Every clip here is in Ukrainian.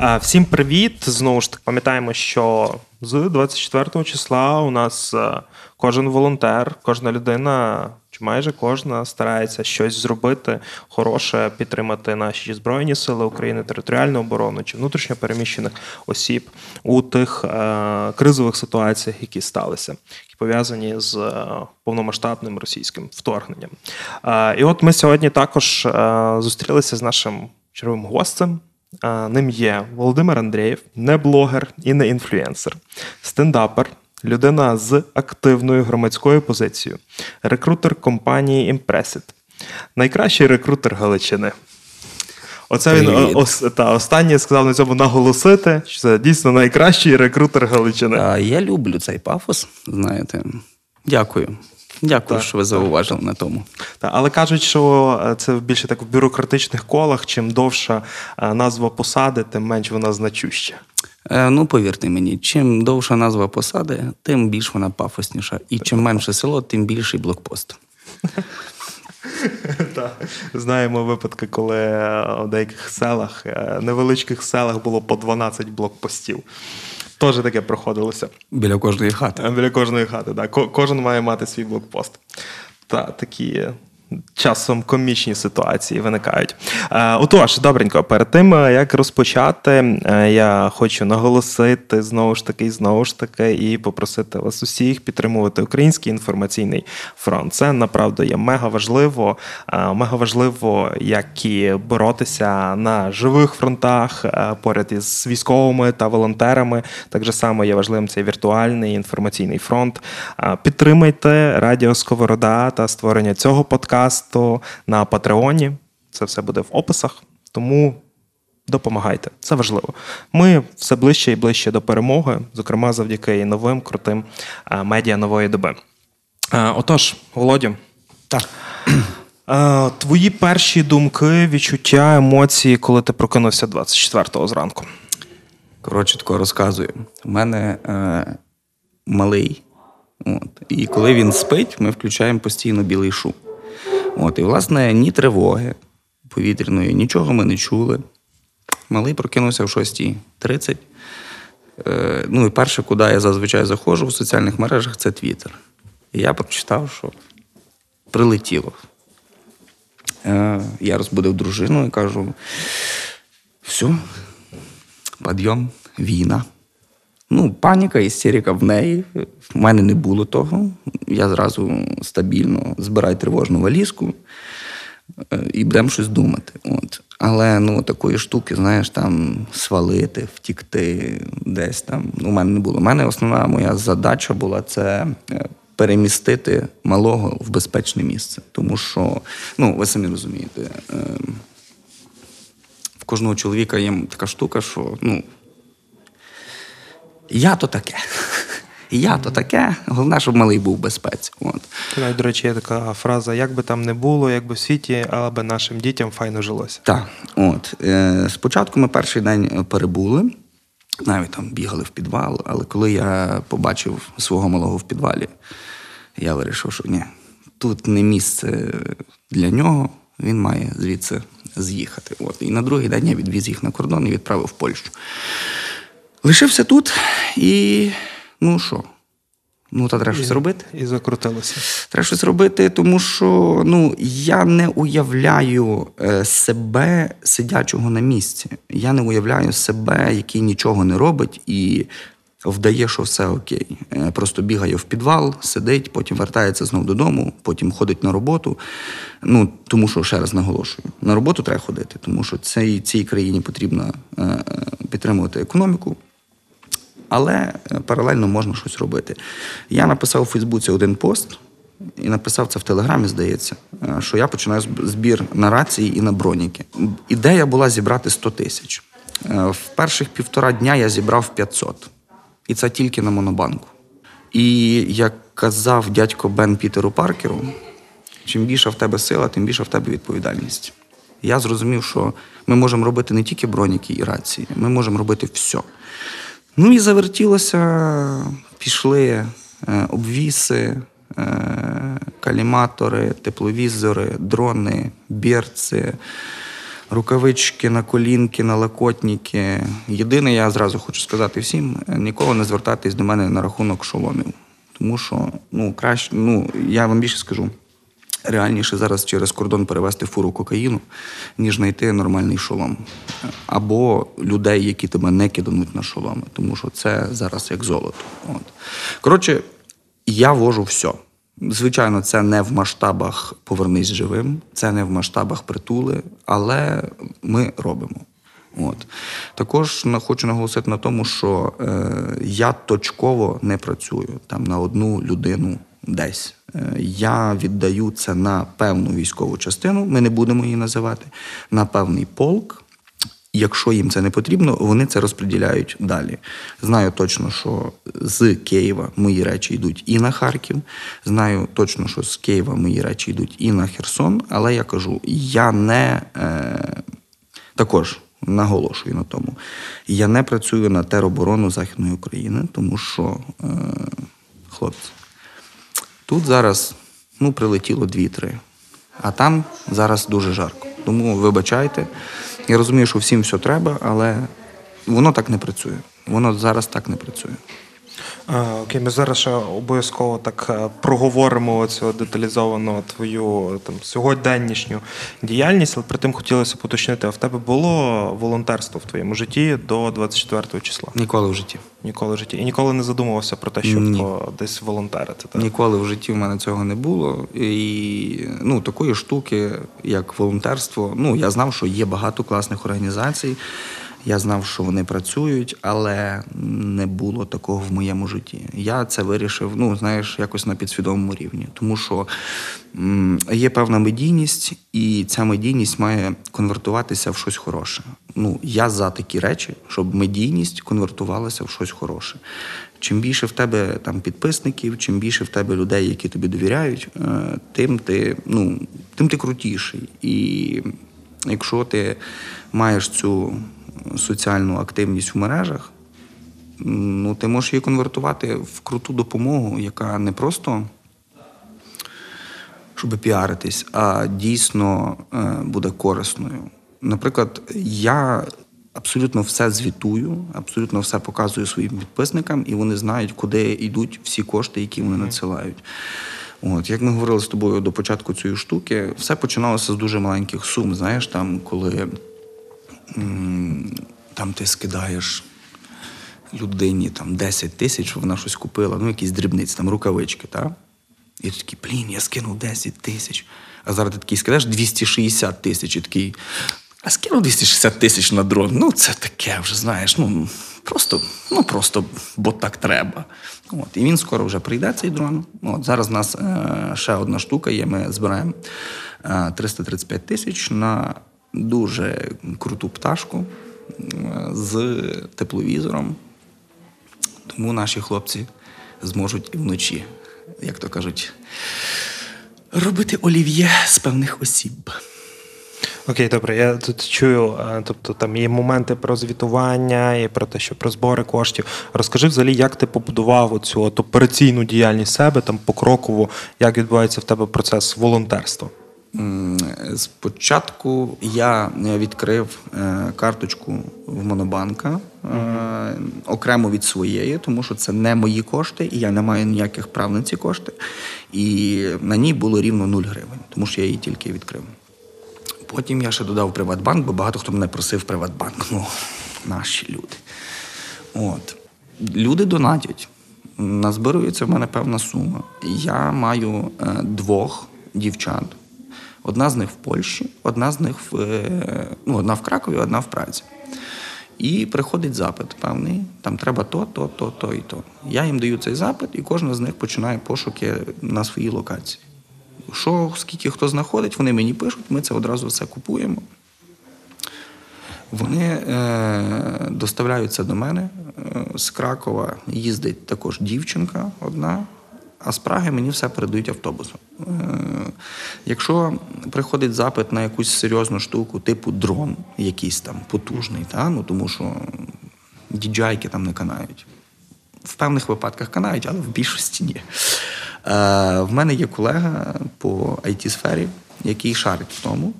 Всім привіт! Знову ж таки пам'ятаємо, що з 24 числа у нас е, кожен волонтер, кожна людина, чи майже кожна старається щось зробити, хороше, підтримати наші збройні сили України, територіальну оборону чи внутрішньо переміщених осіб у тих е, кризових ситуаціях, які сталися, які пов'язані з е, повномасштабним російським вторгненням. Е, і от ми сьогодні також е, зустрілися з нашим черговим гостем. Ним є Володимир Андрієв, не блогер і не інфлюенсер, стендапер, людина з активною громадською позицією, рекрутер компанії Impressed, найкращий рекрутер Галичини. Оце він ос, та, останнє сказав на цьому наголосити, що це дійсно найкращий рекрутер Галичини. А, Я люблю цей пафос, знаєте. Дякую. Дякую, так, що ви зауважили так. на тому. Так, але кажуть, що е, це більше так в бюрократичних колах. Чим довша е, назва посади, тим менш вона значуща. Е, ну, повірте мені, чим довша назва посади, тим більш вона пафосніша. І чим менше село, тим більший блокпост. Так. Знаємо випадки, коли у деяких селах, невеличких селах було по 12 блокпостів. Теж таке проходилося. Біля кожної хати. Біля кожної хати, так. Кожен має мати свій блокпост. Та такі часом комічні ситуації виникають. Е, отож, добренько, перед тим е, як розпочати, е, я хочу наголосити знову ж таки, знову ж таки, і попросити вас усіх підтримувати український інформаційний фронт. Це направду є мега важливо, мега важливо, як і боротися на живих фронтах поряд із військовими та волонтерами. Так же само є важливим цей віртуальний інформаційний фронт. Підтримайте Радіо Сковорода та створення цього подкасту подкасту на Патреоні. Це все буде в описах. Тому допомагайте. Це важливо. Ми все ближче і ближче до перемоги, зокрема, завдяки новим крутим е, медіа нової доби. Е, отож, Володя. Так. Е, твої перші думки, відчуття, емоції, коли ти прокинувся 24-го зранку. Коротше, тако розказую. У мене е, малий. От. І коли він спить, ми включаємо постійно білий шум. От, І, власне, ні тривоги повітряної, нічого ми не чули. Малий прокинувся в 6.30. Е, ну і перше, куди я зазвичай заходжу в соціальних мережах, це Твіттер. І я прочитав, що прилетіло. Е, я розбудив дружину і кажу: все, підйом, війна. Ну, паніка, істерика в неї. В мене не було того. Я зразу стабільно збираю тривожну валізку е, і будемо щось думати. От. Але ну, такої штуки, знаєш, там свалити, втікти десь там. У мене не було. У мене основна моя задача була це е, перемістити малого в безпечне місце. Тому що, ну, ви самі розумієте, ем, в кожного чоловіка є така штука, що ну, я то таке. Я то таке, головне, щоб малий був в безпеці. От. До речі, є така фраза: як би там не було, як би в світі, аби нашим дітям файно жилося. Так, от. Е, спочатку ми перший день перебули, навіть там бігали в підвал, але коли я побачив свого малого в підвалі, я вирішив, що ні, тут не місце для нього, він має звідси з'їхати. От. І на другий день я відвіз їх на кордон і відправив в Польщу. Лишився тут і ну що? Ну, та треба щось робити. І закрутилося. Треба щось робити, тому що ну, я не уявляю е, себе сидячого на місці. Я не уявляю себе, який нічого не робить і вдає, що все окей. Е, просто бігає в підвал, сидить, потім вертається знов додому, потім ходить на роботу. Ну, Тому що, ще раз наголошую, на роботу треба ходити, тому що цій, цій країні потрібно е, підтримувати економіку але е, паралельно можна щось робити. Я написав у Фейсбуці один пост і написав це в Телеграмі, здається, е, що я починаю збір на рації і на броніки. Ідея була зібрати 100 тисяч. Е, в перших півтора дня я зібрав 500. І це тільки на монобанку. І як казав дядько Бен Пітеру Паркеру, чим більша в тебе сила, тим більша в тебе відповідальність. Я зрозумів, що ми можемо робити не тільки броніки і рації, ми можемо робити все. Ну і завертілося, пішли е, обвіси, е, каліматори, тепловізори, дрони, берці, рукавички на колінки, на лакотники. Єдине, я зразу хочу сказати всім: ніколи не звертайтесь до мене на рахунок шоломів. Тому що ну, краще, ну, я вам більше скажу. Реальніше зараз через кордон перевезти фуру кокаїну, ніж знайти нормальний шолом. Або людей, які тебе не кидануть на шоломи, тому що це зараз як золото. От. Коротше, я вожу все. Звичайно, це не в масштабах повернись живим, це не в масштабах притули, але ми робимо. От. Також хочу наголосити на тому, що е, я точково не працюю там на одну людину десь. Е, я віддаю це на певну військову частину, ми не будемо її називати, на певний полк. Якщо їм це не потрібно, вони це розподіляють далі. Знаю точно, що з Києва мої речі йдуть і на Харків. Знаю точно, що з Києва мої речі йдуть і на Херсон. Але я кажу, я не е, також наголошую на тому, я не працюю на тероборону Західної України, тому що, е, хлопці, тут зараз ну, прилетіло дві-три, а там зараз дуже жарко. Тому вибачайте. Я розумію, що всім все треба, але воно так не працює. Воно зараз так не працює. Окей, ми зараз ще обов'язково так е, проговоримо оцю деталізовану твою там сьогоденнішню діяльність, але при тим хотілося поточнити, а в тебе було волонтерство в твоєму житті до 24 числа? Ніколи в житті. Ніколи в житті. І ніколи не задумувався про те, щоб Ні. десь волонтерити. Так? Ніколи в житті в мене цього не було. І ну, такої штуки, як волонтерство, ну я знав, що є багато класних організацій. Я знав, що вони працюють, але не було такого в моєму житті. Я це вирішив, ну знаєш, якось на підсвідомому рівні, тому що є певна медійність, і ця медійність має конвертуватися в щось хороше. Ну я за такі речі, щоб медійність конвертувалася в щось хороше. Чим більше в тебе там підписників, чим більше в тебе людей, які тобі довіряють, е, тим ти ну тим ти крутіший. І якщо ти маєш цю соціальну активність в мережах, ну, ти можеш її конвертувати в круту допомогу, яка не просто щоб піаритись, а дійсно е, буде корисною. Наприклад, я абсолютно все звітую, абсолютно все показую своїм підписникам, і вони знають, куди йдуть всі кошти, які вони надсилають. От, Як ми говорили з тобою до початку цієї штуки, все починалося з дуже маленьких сум. Знаєш, там, коли там ти скидаєш людині там 10 тисяч, вона щось купила, ну якісь дрібниці, там рукавички, так? І ти такий, блін, я скинув 10 тисяч. А зараз ти такий скидаєш 260 тисяч і такий. А скинув 260 тисяч на дрон. Ну, це таке вже, знаєш, ну просто, ну просто, бо так треба. От, І він скоро вже прийде, цей дрон. От, Зараз у нас е, ще одна штука є. Ми збираємо е, 335 тисяч на дуже круту пташку з тепловізором. Тому наші хлопці зможуть і вночі, як то кажуть, робити олів'є з певних осіб. Окей, добре, я тут чую, тобто там є моменти про звітування і про те, що про збори коштів. Розкажи взагалі, як ти побудував цю операційну діяльність себе там покроково, як відбувається в тебе процес волонтерства? Спочатку я відкрив е, карточку в Монобанка mm окремо від своєї, тому що це не мої кошти, і я не маю ніяких прав на ці кошти. І на ній було рівно 0 гривень, тому що я її тільки відкрив. Потім я ще додав Приватбанк, бо багато хто мене просив Приватбанк. Ну, наші люди. От. Люди донатять. Назбирується в мене певна сума. Я маю е, двох дівчат. Одна з них в Польщі, одна з них в е, ну, одна в Кракові, одна в Празі. І приходить запит певний, там треба то, то, то, то і то. Я їм даю цей запит, і кожна з них починає пошуки на своїй локації. Що, скільки хто знаходить, вони мені пишуть, ми це одразу все купуємо. Вони е, доставляються до мене. Е, з Кракова їздить також дівчинка одна, а з Праги мені все передають автобусом. Е, якщо приходить запит на якусь серйозну штуку, типу дрон, якийсь там потужний, та? ну, тому що діджайки там не канають. В певних випадках канають, але в більшості ні. Е, в мене є колега по it сфері який шарить в тому,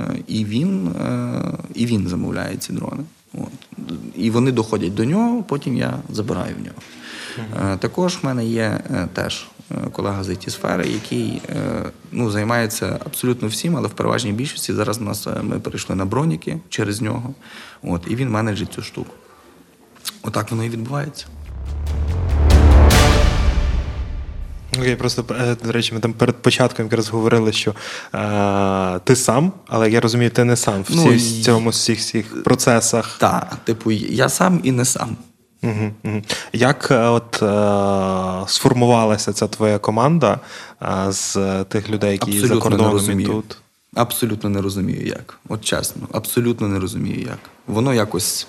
е, і він і він замовляє ці дрони. От. І вони доходять до нього, потім я забираю в нього. Uh-huh. Також в мене є теж колега з it сфери який ну, займається абсолютно всім, але в переважній більшості зараз у нас ми перейшли на броніки через нього. От, І він менеджить цю штуку. Отак воно і відбувається. Окей, просто е, до речі, ми там перед початком якраз говорили, що е, ти сам, але я розумію, ти не сам в ну, цьому всіх всіх процесах. Так, типу, я сам і не сам. Угу, угу. Як е, от е, сформувалася ця твоя команда е, з тих людей, які абсолютно за кордоном і тут? Абсолютно не розумію, як. От чесно, абсолютно не розумію, як. Воно якось.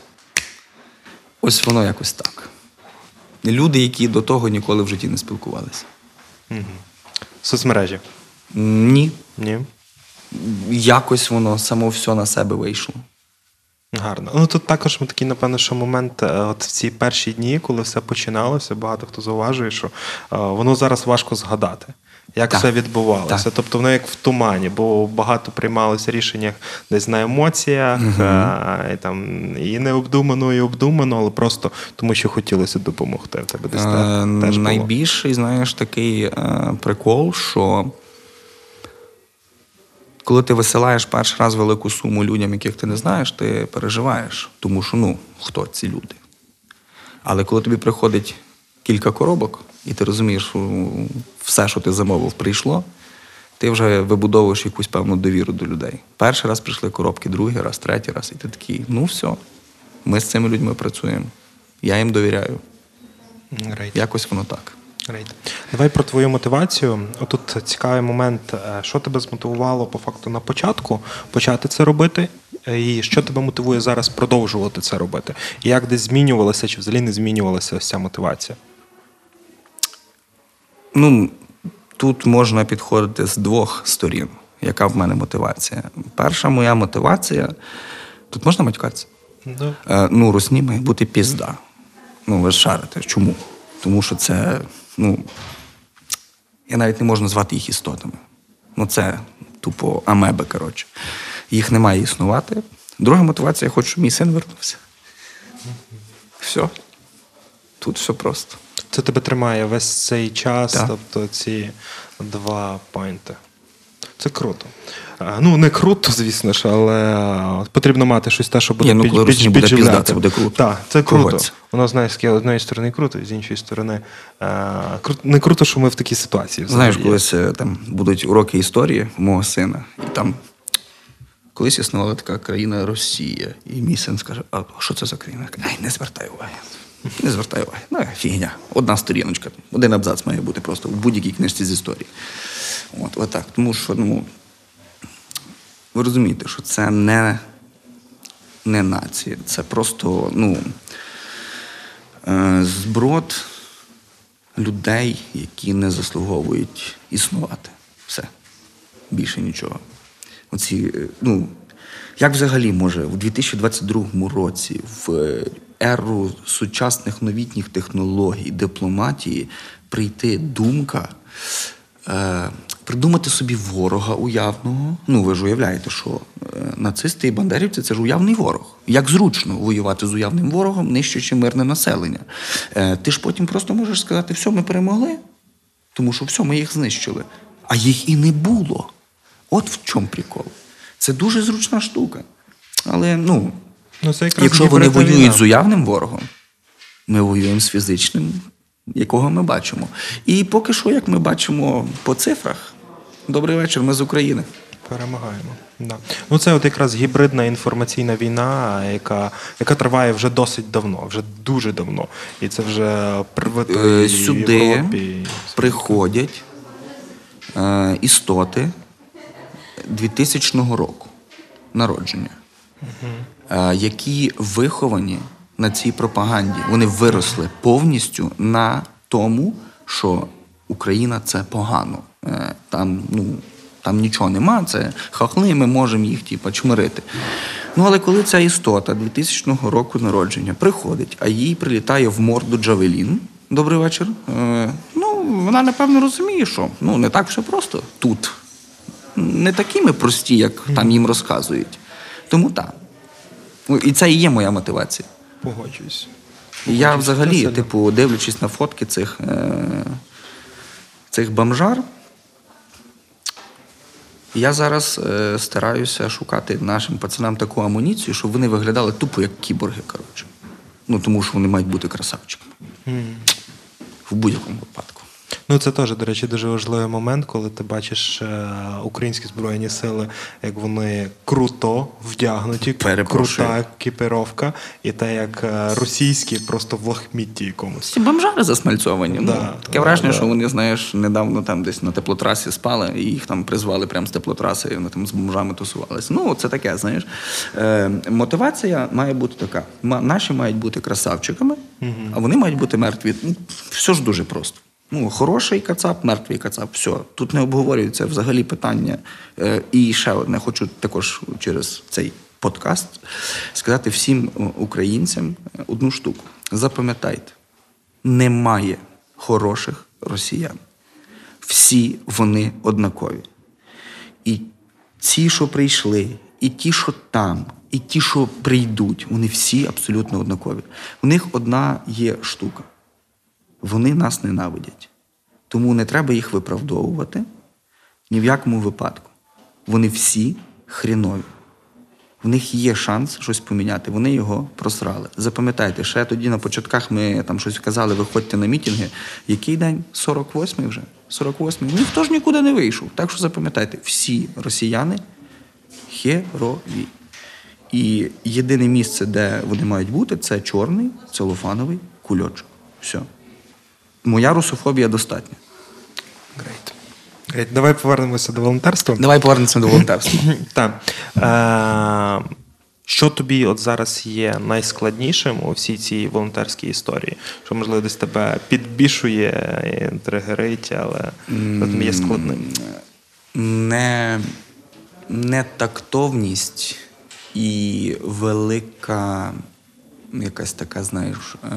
Ось воно якось так. Люди, які до того ніколи в житті не спілкувалися. Угу. Соцмережі? Ні. Ні. Якось воно само все на себе вийшло. Гарно. Ну тут також такий, напевно, що момент, е, от в ці перші дні, коли все починалося, багато хто зауважує, що е, воно зараз важко згадати. Як так. все відбувалося? Так. Тобто воно як в тумані, бо багато приймалося рішення десь на емоціях, угу. а, і там і не обдумано, і обдумано, але просто тому, що хотілося допомогти. В тебе десь так е, теж Найбільший, знаєш, такий е, прикол, що коли ти висилаєш перший раз велику суму людям, яких ти не знаєш, ти переживаєш, тому що ну, хто ці люди. Але коли тобі приходить кілька коробок, і ти розумієш, що все, що ти замовив, прийшло, ти вже вибудовуєш якусь певну довіру до людей. Перший раз прийшли коробки, другий раз, третій раз, і ти такий, ну все, ми з цими людьми працюємо. Я їм довіряю. Right. Якось воно так. Right. Давай про твою мотивацію. Отут цікавий момент, е, що тебе змотивувало по факту на початку почати це робити, е, і що тебе мотивує зараз продовжувати це робити? І як десь змінювалася чи взагалі не змінювалася ось ця мотивація? Ну, тут можна підходити з двох сторін. Яка в мене мотивація? Перша моя мотивація. Тут можна матюкатися? Да. Е, ну, русні має бути пізда. Ну, ви шарите. Чому? Тому що це, ну, я навіть не можу назвати їх істотами. Ну, це тупо амеби, коротше. Їх не має існувати. Друга мотивація, я хочу, щоб мій син вернувся. Все. Тут все просто. Це тебе тримає весь цей час, так. тобто ці два пойнти. Це круто. Ну, не круто, звісно ж, але потрібно мати щось те, що буде Ні, ну, коли під, буде пізда, це буде круто. Так, це круто. Когось. Воно, знаєш, з однієї сторони круто, з іншої сторони. Не круто, що ми в такій ситуації. Знаєш, колись е, там будуть уроки історії мого сина, і там колись існувала така країна Росія. І мій син скаже: а що це за країна? Ай, не звертай уваги. Не звертай уваги. Ну, фігня. Одна сторіночка. Один абзац має бути просто в будь-якій книжці з історії. От, отак. Тому що, ну, ви розумієте, що це не не нація. Це просто, ну, е, зброд людей, які не заслуговують існувати. Все. Більше нічого. Оці, е, ну, як взагалі може у 2022 році в еру сучасних новітніх технологій, дипломатії прийти думка, е, придумати собі ворога уявного. Ну, ви ж уявляєте, що е, нацисти і бандерівці це ж уявний ворог. Як зручно воювати з уявним ворогом, нищучи мирне населення. Е, ти ж потім просто можеш сказати, все, ми перемогли, тому що все, ми їх знищили. А їх і не було. От в чому прикол. Це дуже зручна штука. Але ну, Ну, це Якщо вони воюють війна. з уявним ворогом, ми воюємо з фізичним, якого ми бачимо. І поки що, як ми бачимо по цифрах, добрий вечір, ми з України. Перемагаємо. Да. Ну це от якраз гібридна інформаційна війна, яка яка триває вже досить давно, вже дуже давно. І це вже е, сюди Європі. приходять е, істоти 2000 року народження. Угу. е, які виховані на цій пропаганді. Вони виросли повністю на тому, що Україна це погано. Е, там, ну, там нічого нема, це хахли, ми можемо їх типу, чмирити. Ну, але коли ця істота 2000 року народження приходить, а їй прилітає в морду Джавелін, добрий вечір. Е, ну, вона напевно розуміє, що ну, не так все просто тут. Не такі ми прості, як там їм розказують. Тому так. Ну, І це і є моя мотивація. Погоджуюсь. Я взагалі, типу, дивлячись на фотки цих, е, цих бомжар, я зараз е, стараюся шукати нашим пацанам таку амуніцію, щоб вони виглядали тупо як кіборги, коротше. Ну, тому що вони мають бути красавчиками. В будь-якому випадку. Ну, це теж, до речі, дуже важливий момент, коли ти бачиш е, українські збройні сили, як вони круто вдягнуті, Перепрошую. крута екіпіровка, і те, як е, російські просто в лахмітті якомусь. Ці бомжари засмальцьовані. Да, ну, таке да, враження, да. що вони, знаєш, недавно там десь на теплотрасі спали, і їх там призвали прямо з теплотраси, і вони там з бомжами тусувалися. Ну, це таке, знаєш. Е, мотивація має бути така: наші мають бути красавчиками, а вони мають бути мертві. Ну, все ж дуже просто. Ну, хороший кацап, мертвий кацап, все. Тут не обговорюється взагалі питання. Е, і ще одне, хочу також через цей подкаст сказати всім е, українцям е, одну штуку. Запам'ятайте, немає хороших росіян. Всі вони однакові. І ці, що прийшли, і ті, що там, і ті, що прийдуть, вони всі абсолютно однакові. У них одна є штука. Вони нас ненавидять. Тому не треба їх виправдовувати ні в якому випадку. Вони всі хрінові. В них є шанс щось поміняти. Вони його просрали. Запам'ятайте, ще тоді на початках ми там щось казали, виходьте на мітинги. Який день? 48-й вже. 48-й. Ніхто ж нікуди не вийшов. Так що запам'ятайте, всі росіяни херові. І єдине місце, де вони мають бути, це чорний целофановий кульочок. Все. Моя русофобія достатня. Great. Great. Давай повернемося до волонтерства. Давай повернемося до волонтерства. Так. Е, що тобі от зараз є найскладнішим у всій цій волонтерській історії? Що, можливо, десь тебе підбішує, і тригерить, але тобі є складним? не, нетактовність і велика якась така, знаєш, е,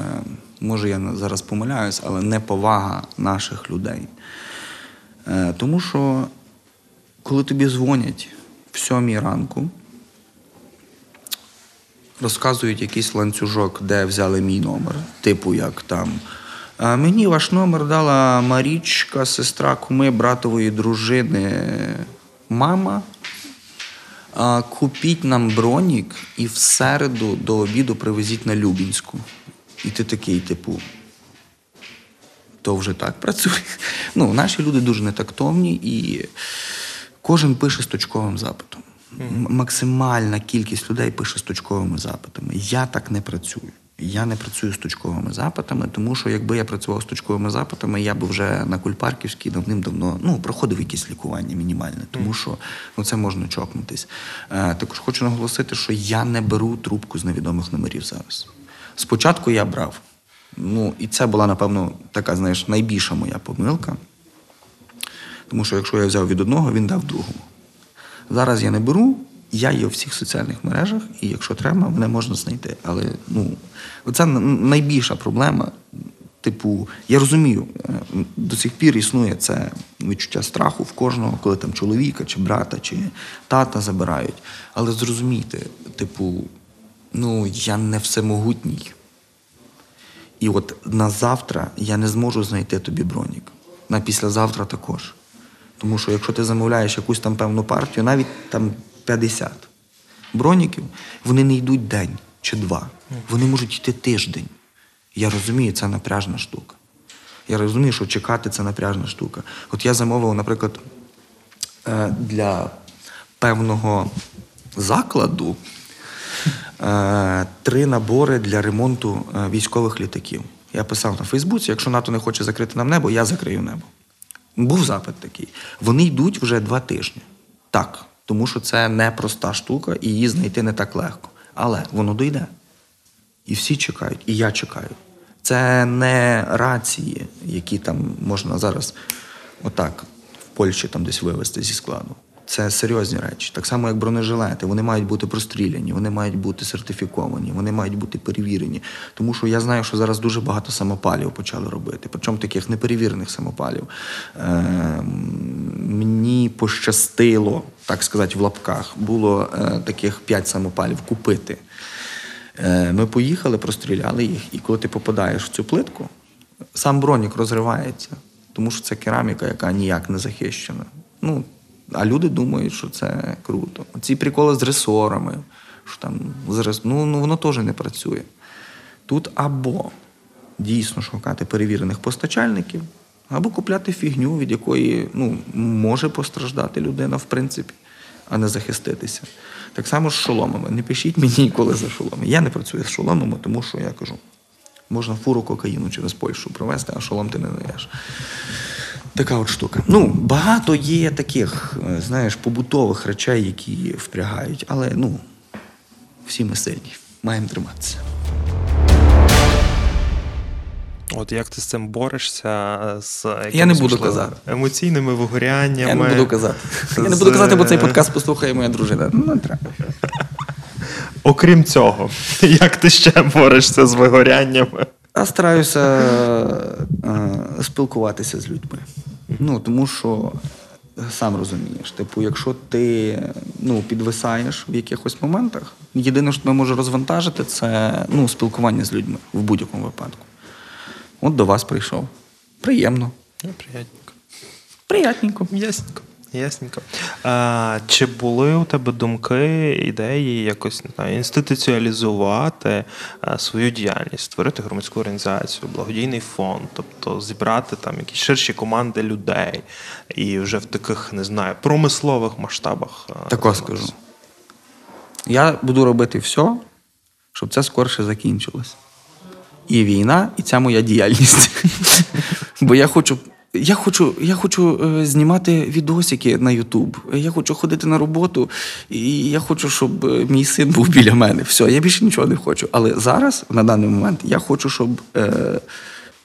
може я зараз помиляюсь, але неповага наших людей. Е, тому що, коли тобі дзвонять в сьомій ранку, розказують якийсь ланцюжок, де взяли мій номер, типу як там. «А Мені ваш номер дала Марічка, сестра куми братової дружини, мама. Купіть нам бронік і в середу до обіду привезіть на Любінську. І ти такий, типу, то вже так працює. Ну, наші люди дуже нетактовні і кожен пише з точковим запитом. Максимальна кількість людей пише з точковими запитами. Я так не працюю. Я не працюю з точковими запитами, тому що якби я працював з точковими запитами, я би вже на Кульпарківській давним-давно ну, проходив якесь лікування мінімальне, тому що ну, це можна чокнутись. Е, також хочу наголосити, що я не беру трубку з невідомих номерів зараз. Спочатку я брав. Ну, і це була, напевно, така, знаєш, найбільша моя помилка. Тому що якщо я взяв від одного, він дав другому. Зараз я не беру, я є у всіх соціальних мережах, і якщо треба, мене можна знайти. Але ну, це найбільша проблема. Типу, я розумію, е, до сих пір існує це відчуття страху в кожного, коли там чоловіка, чи брата, чи тата забирають. Але зрозумійте, типу, ну я не всемогутній. І от на завтра я не зможу знайти тобі бронік. На післязавтра також. Тому що якщо ти замовляєш якусь там певну партію, навіть там 50 броніків, вони не йдуть день чи два. Вони можуть йти тиждень. Я розумію, це напряжна штука. Я розумію, що чекати це напряжна штука. От я замовив, наприклад, е, для певного закладу е, три набори для ремонту е, військових літаків. Я писав на Фейсбуці, якщо НАТО не хоче закрити нам небо, я закрию небо. Був запит такий. Вони йдуть вже два тижні. Так, тому що це непроста штука, і її знайти не так легко. Але воно дойде. І всі чекають, і я чекаю. Це не рації, які там можна зараз отак в Польщі там десь вивезти зі складу. Це серйозні речі. Так само, як бронежилети. Вони мають бути простріляні, вони мають бути сертифіковані, вони мають бути перевірені. Тому що я знаю, що зараз дуже багато самопалів почали робити, причому таких неперевірених самопалів. Е, Мені пощастило, так сказати, в лапках, було е, таких п'ять самопалів купити. Е, Ми поїхали, простріляли їх, і коли ти попадаєш в цю плитку, сам бронік розривається, тому що це кераміка, яка ніяк не захищена. Ну, а люди думають, що це круто. Ці приколи з ресорами, що там з ну, ну воно теж не працює. Тут або дійсно шукати перевірених постачальників, або купляти фігню, від якої ну, може постраждати людина, в принципі, а не захиститися. Так само з шоломами. Не пишіть мені ніколи за шоломи. Я не працюю з шоломами, тому що я кажу, можна фуру кокаїну через Польщу провезти, а шолом ти не даєш. Така от штука. Ну, багато є таких, е, знаєш, побутових речей, які впрягають, але ну, всі ми сильні, маємо триматися. От як ти з цим борешся з Я не буду можливо, казати. емоційними вигоряннями? Я не буду казати. Я не буду казати, бо цей подкаст послухає моя дружина. Ну, не треба. Окрім цього, як ти ще борешся з вигоряннями? Я стараюся е, спілкуватися з людьми. Ну, тому що е, сам розумієш, типу, якщо ти ну, підвисаєш в якихось моментах, єдине, що тебе може розвантажити, це ну, спілкування з людьми в будь-якому випадку. От до вас прийшов. Приємно. Ну, приятненько. Приятненько. Ясненько. Ясненько. А, чи були у тебе думки, ідеї якось не знаю, інституціалізувати свою діяльність, створити громадську організацію, благодійний фонд, тобто зібрати там якісь ширші команди людей і вже в таких, не знаю, промислових масштабах. Тако скажу. Я буду робити все, щоб це скорше закінчилось. І війна, і ця моя діяльність. Бо я хочу. Я хочу, я хочу е, знімати відосики на Ютуб. Я хочу ходити на роботу, і я хочу, щоб е, мій син був біля мене. Все, я більше нічого не хочу. Але зараз, на даний момент, я хочу, щоб е,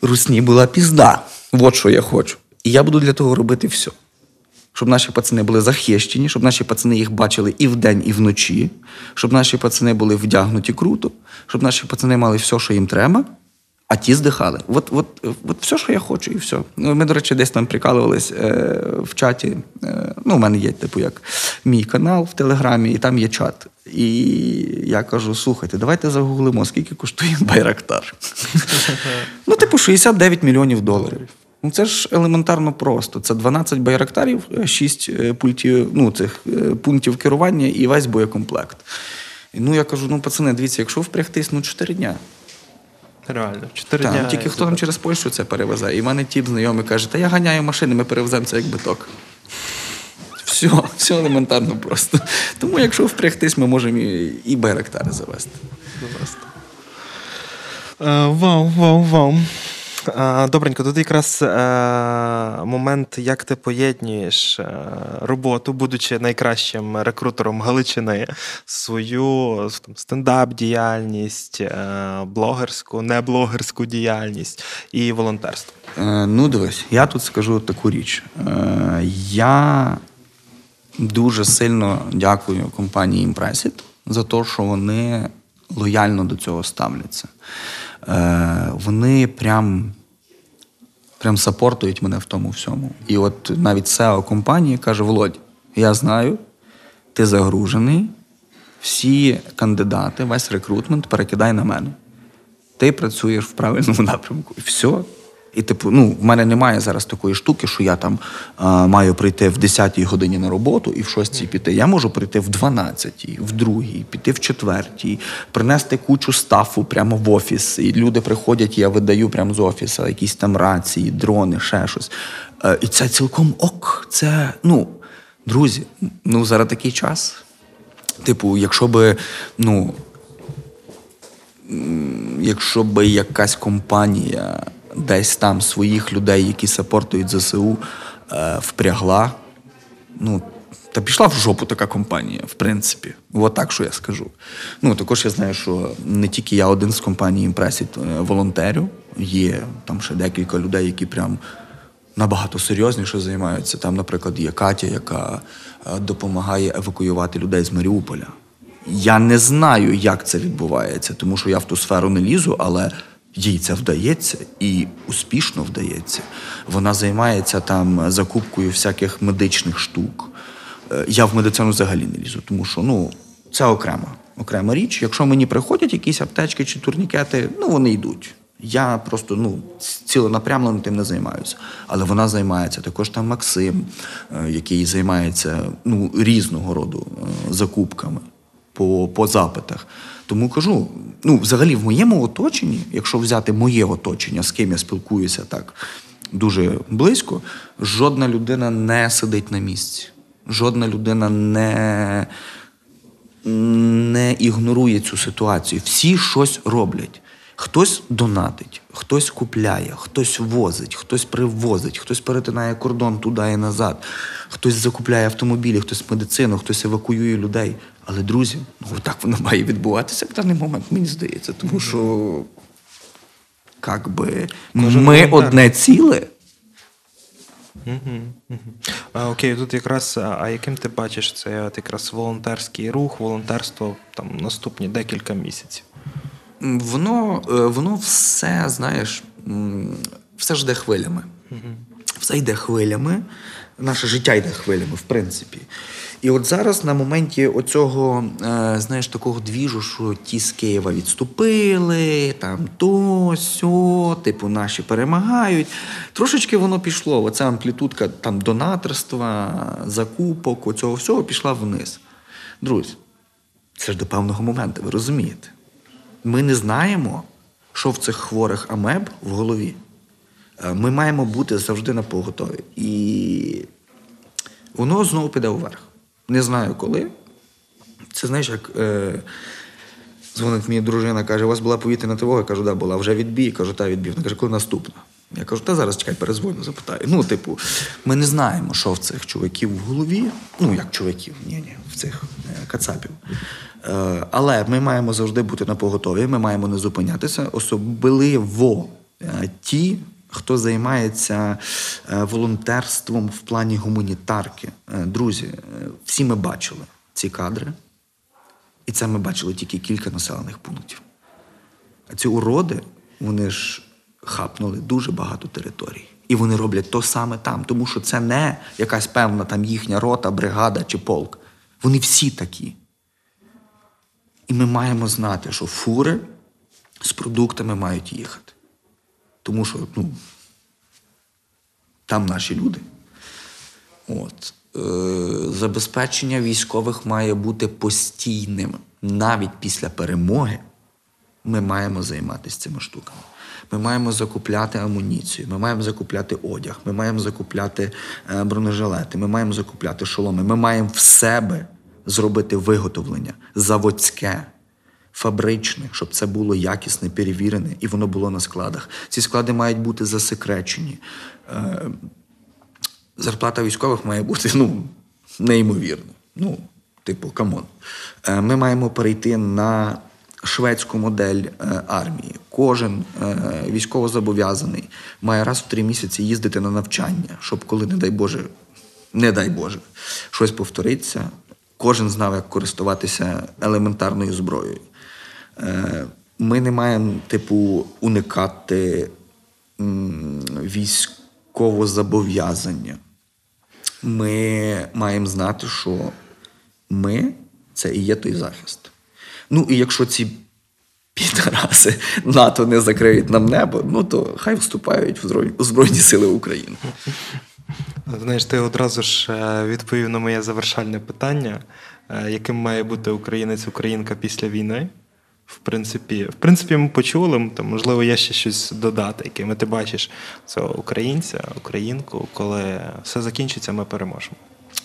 русні була пізда. От що я хочу. І я буду для того робити все щоб наші пацани були захищені, щоб наші пацани їх бачили і вдень, і вночі, щоб наші пацани були вдягнуті круто, щоб наші пацани мали все, що їм треба, а ті здихали. От, от, от все, що я хочу, і все. Ну, Ми, до речі, десь там прикалувались е, в чаті. Е, ну, у мене є, типу, як мій канал в Телеграмі, і там є чат. І я кажу: слухайте, давайте загуглимо, скільки коштує Байрактар. ну, типу, 69 мільйонів доларів. Ну, це ж елементарно просто. Це 12 байрактарів, 6 пультів, ну, цих е, пунктів керування і весь боєкомплект. Ну, я кажу: ну, пацани, дивіться, якщо впрягтись, ну 4 дня. Реально, чотири дня. ну, тільки хто там через Польщу це перевезе. І в мене тіп знайомий каже, та я ганяю машини, ми перевеземо це як биток. Все, все елементарно просто. Тому, якщо впрягтись, ми можемо і, і байрактари завести. Е, Вау, вау, вау. Добренько, тут якраз е, момент, як ти поєднуєш е, роботу, будучи найкращим рекрутером Галичини, свою там, стендап-діяльність, е, блогерську, неблогерську діяльність і волонтерство. Ну, дивись, я тут скажу таку річ. Я дуже сильно дякую компанії Impressed за те, що вони лояльно до цього ставляться. Е, вони прям. Прям сапортують мене в тому всьому. І от навіть SEO компанії каже: Володь, я знаю, ти загружений, всі кандидати, весь рекрутмент перекидай на мене. Ти працюєш в правильному напрямку. І все. І, типу, ну, в мене немає зараз такої штуки, що я там а, маю прийти в 10-й годині на роботу і в 6-й піти. Я можу прийти в 12-й, в 2-й, піти в 4-й, принести кучу стафу прямо в офіс. І люди приходять, я видаю прямо з офісу якісь там рації, дрони, ще щось. Е, і це цілком ок. Це, ну, друзі, ну, зараз такий час. Типу, якщо би, ну, якщо би якась компанія десь там своїх людей, які сапортують ЗСУ, е, впрягла, ну, Та пішла в жопу така компанія, в принципі. От так, що я скажу. Ну, також я знаю, що не тільки я один з компанії імпресів волонтерю, є там ще декілька людей, які прям набагато серйозніше займаються. Там, наприклад, є Катя, яка е, допомагає евакуювати людей з Маріуполя. Я не знаю, як це відбувається, тому що я в ту сферу не лізу, але їй це вдається і успішно вдається. Вона займається там закупкою всяких медичних штук. Е, я в медицину взагалі не лізу, тому що ну, це окрема окрема річ. Якщо мені приходять якісь аптечки чи турнікети, ну вони йдуть. Я просто ну, ціленапрямлено тим не займаюся. Але вона займається. Також там Максим, е, який займається ну, різного роду е, закупками по по запитах. Тому кажу: ну, взагалі, в моєму оточенні, якщо взяти моє оточення, з ким я спілкуюся так дуже близько, жодна людина не сидить на місці. Жодна людина не не ігнорує цю ситуацію. Всі щось роблять. Хтось донатить, хтось купляє, хтось возить, хтось привозить, хтось перетинає кордон туди і назад, хтось закупляє автомобілі, хтось медицину, хтось евакуює людей. Але, друзі, ну так воно має відбуватися в даний момент, мені здається, тому що як би, ми одне ціле. Угу, угу. А, Окей, тут якраз, а яким ти бачиш це якраз волонтерський рух, волонтерство там наступні декілька місяців? Воно е, воно все, знаєш, все ж йде хвилями. Все йде хвилями, наше життя йде хвилями, в принципі. І от зараз на моменті оцього, е, знаєш, такого двіжу, що ті з Києва відступили, там то, сьо, типу, наші перемагають. Трошечки воно пішло. Оця амплітудка там донаторства, закупок, оцього всього пішла вниз. Друзі, це ж до певного моменту, ви розумієте? Ми не знаємо, що в цих хворих амеб в голові. Е, ми маємо бути завжди на поготові. І воно знову піде вверх. Не знаю коли. Це знаєш, як е, дзвонить мені дружина, каже, у вас була повітряна тривога, я кажу, да, була, вже відбій. Кажу, та відбій. Вона каже, коли наступна? Я кажу, та зараз чекай, перезвоню, запитаю. Ну, типу, ми не знаємо, що в цих чуваків в голові. Ну, як чуваків, ні, ні, в цих е, кацапів. Е, але ми маємо завжди бути на поготові, ми маємо не зупинятися, особливо е, ті, хто займається е, волонтерством в плані гуманітарки. Друзі, всі ми бачили ці кадри, і це ми бачили тільки кілька населених пунктів. А ці уроди, вони ж хапнули дуже багато територій. І вони роблять то саме там, тому що це не якась певна там їхня рота, бригада чи полк. Вони всі такі. І ми маємо знати, що фури з продуктами мають їхати. Тому що ну, там наші люди. От. Е, Забезпечення військових має бути постійним. Навіть після перемоги ми маємо займатися цими штуками. Ми маємо закупляти амуніцію, ми маємо закупляти одяг, ми маємо закупляти е, бронежилети, ми маємо закупляти шоломи. Ми маємо в себе зробити виготовлення заводське фабричних, щоб це було якісне, перевірене, і воно було на складах. Ці склади мають бути засекречені. Е, зарплата військових має бути ну, неймовірна. Ну, типу, come on. Е, ми маємо перейти на шведську модель е, армії. Кожен військовозобов'язаний має раз в три місяці їздити на навчання, щоб коли, не дай Боже, не дай Боже, щось повториться. Кожен знав, як користуватися елементарною зброєю. Е, ми не маємо, типу, уникати військового зобов'язання. Ми маємо знати, що ми це і є той захист. Ну, і якщо ці підараси НАТО не закриють нам небо, ну то хай вступають в Збройні Сили України. Знаєш, ти одразу ж е, відповів на моє завершальне питання, е, яким має бути українець українка після війни. В принципі, в принципі, ми почули, то можливо є ще щось додати, якими ти бачиш цього українця, українку, коли все закінчиться, ми переможемо.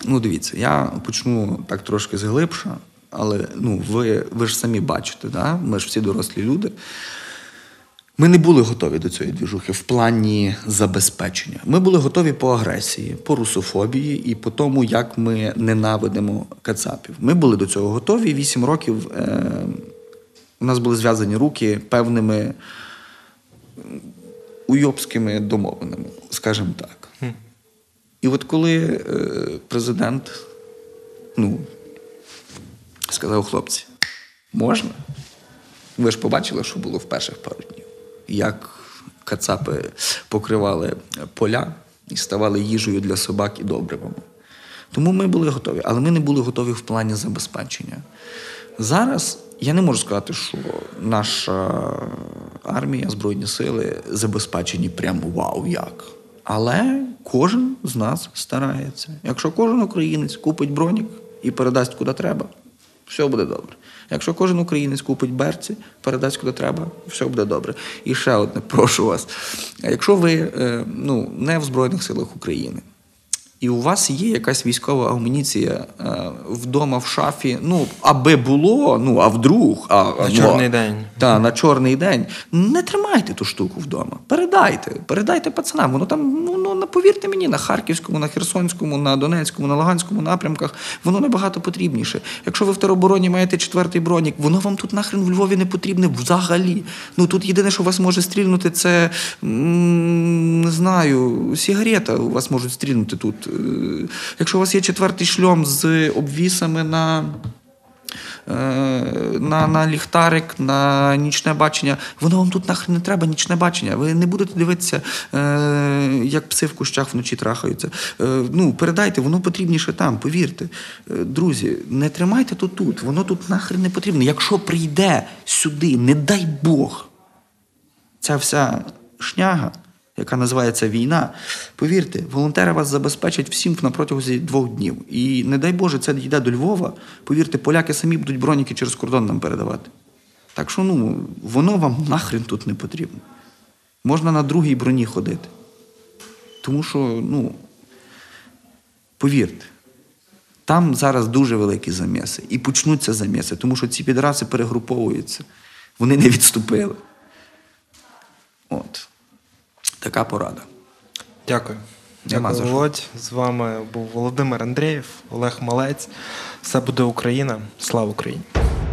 Ну, дивіться, я почну так трошки зглибше, але ну, ви ви ж самі бачите, да? ми ж всі дорослі люди. Ми не були готові до цієї двіжухи в плані забезпечення. Ми були готові по агресії, по русофобії і по тому, як ми ненавидимо кацапів. Ми були до цього готові. Вісім років е, у нас були зв'язані руки певними уйобськими домовинами, скажімо так. І от коли е, президент ну, сказав хлопці, можна? Ви ж побачили, що було в перших пару днів як кацапи покривали поля і ставали їжею для собак і добривами. Тому ми були готові, але ми не були готові в плані забезпечення. Зараз я не можу сказати, що наша армія, Збройні сили забезпечені прямо вау як. Але кожен з нас старається. Якщо кожен українець купить бронік і передасть куди треба, все буде добре. Якщо кожен українець купить берці, передасть куди треба, все буде добре. І ще одне, прошу вас. Якщо ви е, ну, не в Збройних силах України, і у вас є якась військова амуніція е, вдома в шафі. Ну, аби було, ну а вдруг, а на ну, чорний день. Та, на чорний день. Не тримайте ту штуку вдома. Передайте, передайте пацанам. Воно там, ну, ну повірте мені, на Харківському, на Херсонському, на Донецькому, на Луганському напрямках воно набагато потрібніше. Якщо ви в теробороні маєте четвертий бронік, воно вам тут нахрен в Львові не потрібне взагалі. Ну тут єдине, що вас може стрільнути, це не знаю, сігарета у вас можуть стрільнути тут. Е, якщо у вас є четвертий шльом з обвісами на на на ліхтарик, на нічне бачення, воно вам тут нахрен не треба, нічне бачення. Ви не будете дивитися, е, як пси в кущах вночі трахаються. Ну, Передайте, воно потрібніше там, повірте. Друзі, не тримайте то тут, воно тут нахрен не потрібно. Якщо прийде сюди, не дай Бог, ця вся шняга яка називається війна, повірте, волонтери вас забезпечать всім на протязі двох днів. І не дай Боже, це йде до Львова. Повірте, поляки самі будуть броніки через кордон нам передавати. Так що ну, воно вам нахрен тут не потрібно. Можна на другій броні ходити. Тому що, ну, повірте, там зараз дуже великі заміси. І почнуться заміси, тому що ці підраси перегруповуються. Вони не відступили. От. Така порада. Дякую. Нема Дякую, Володь. З вами був Володимир Андрієв, Олег Малець. Все буде Україна. Слава Україні!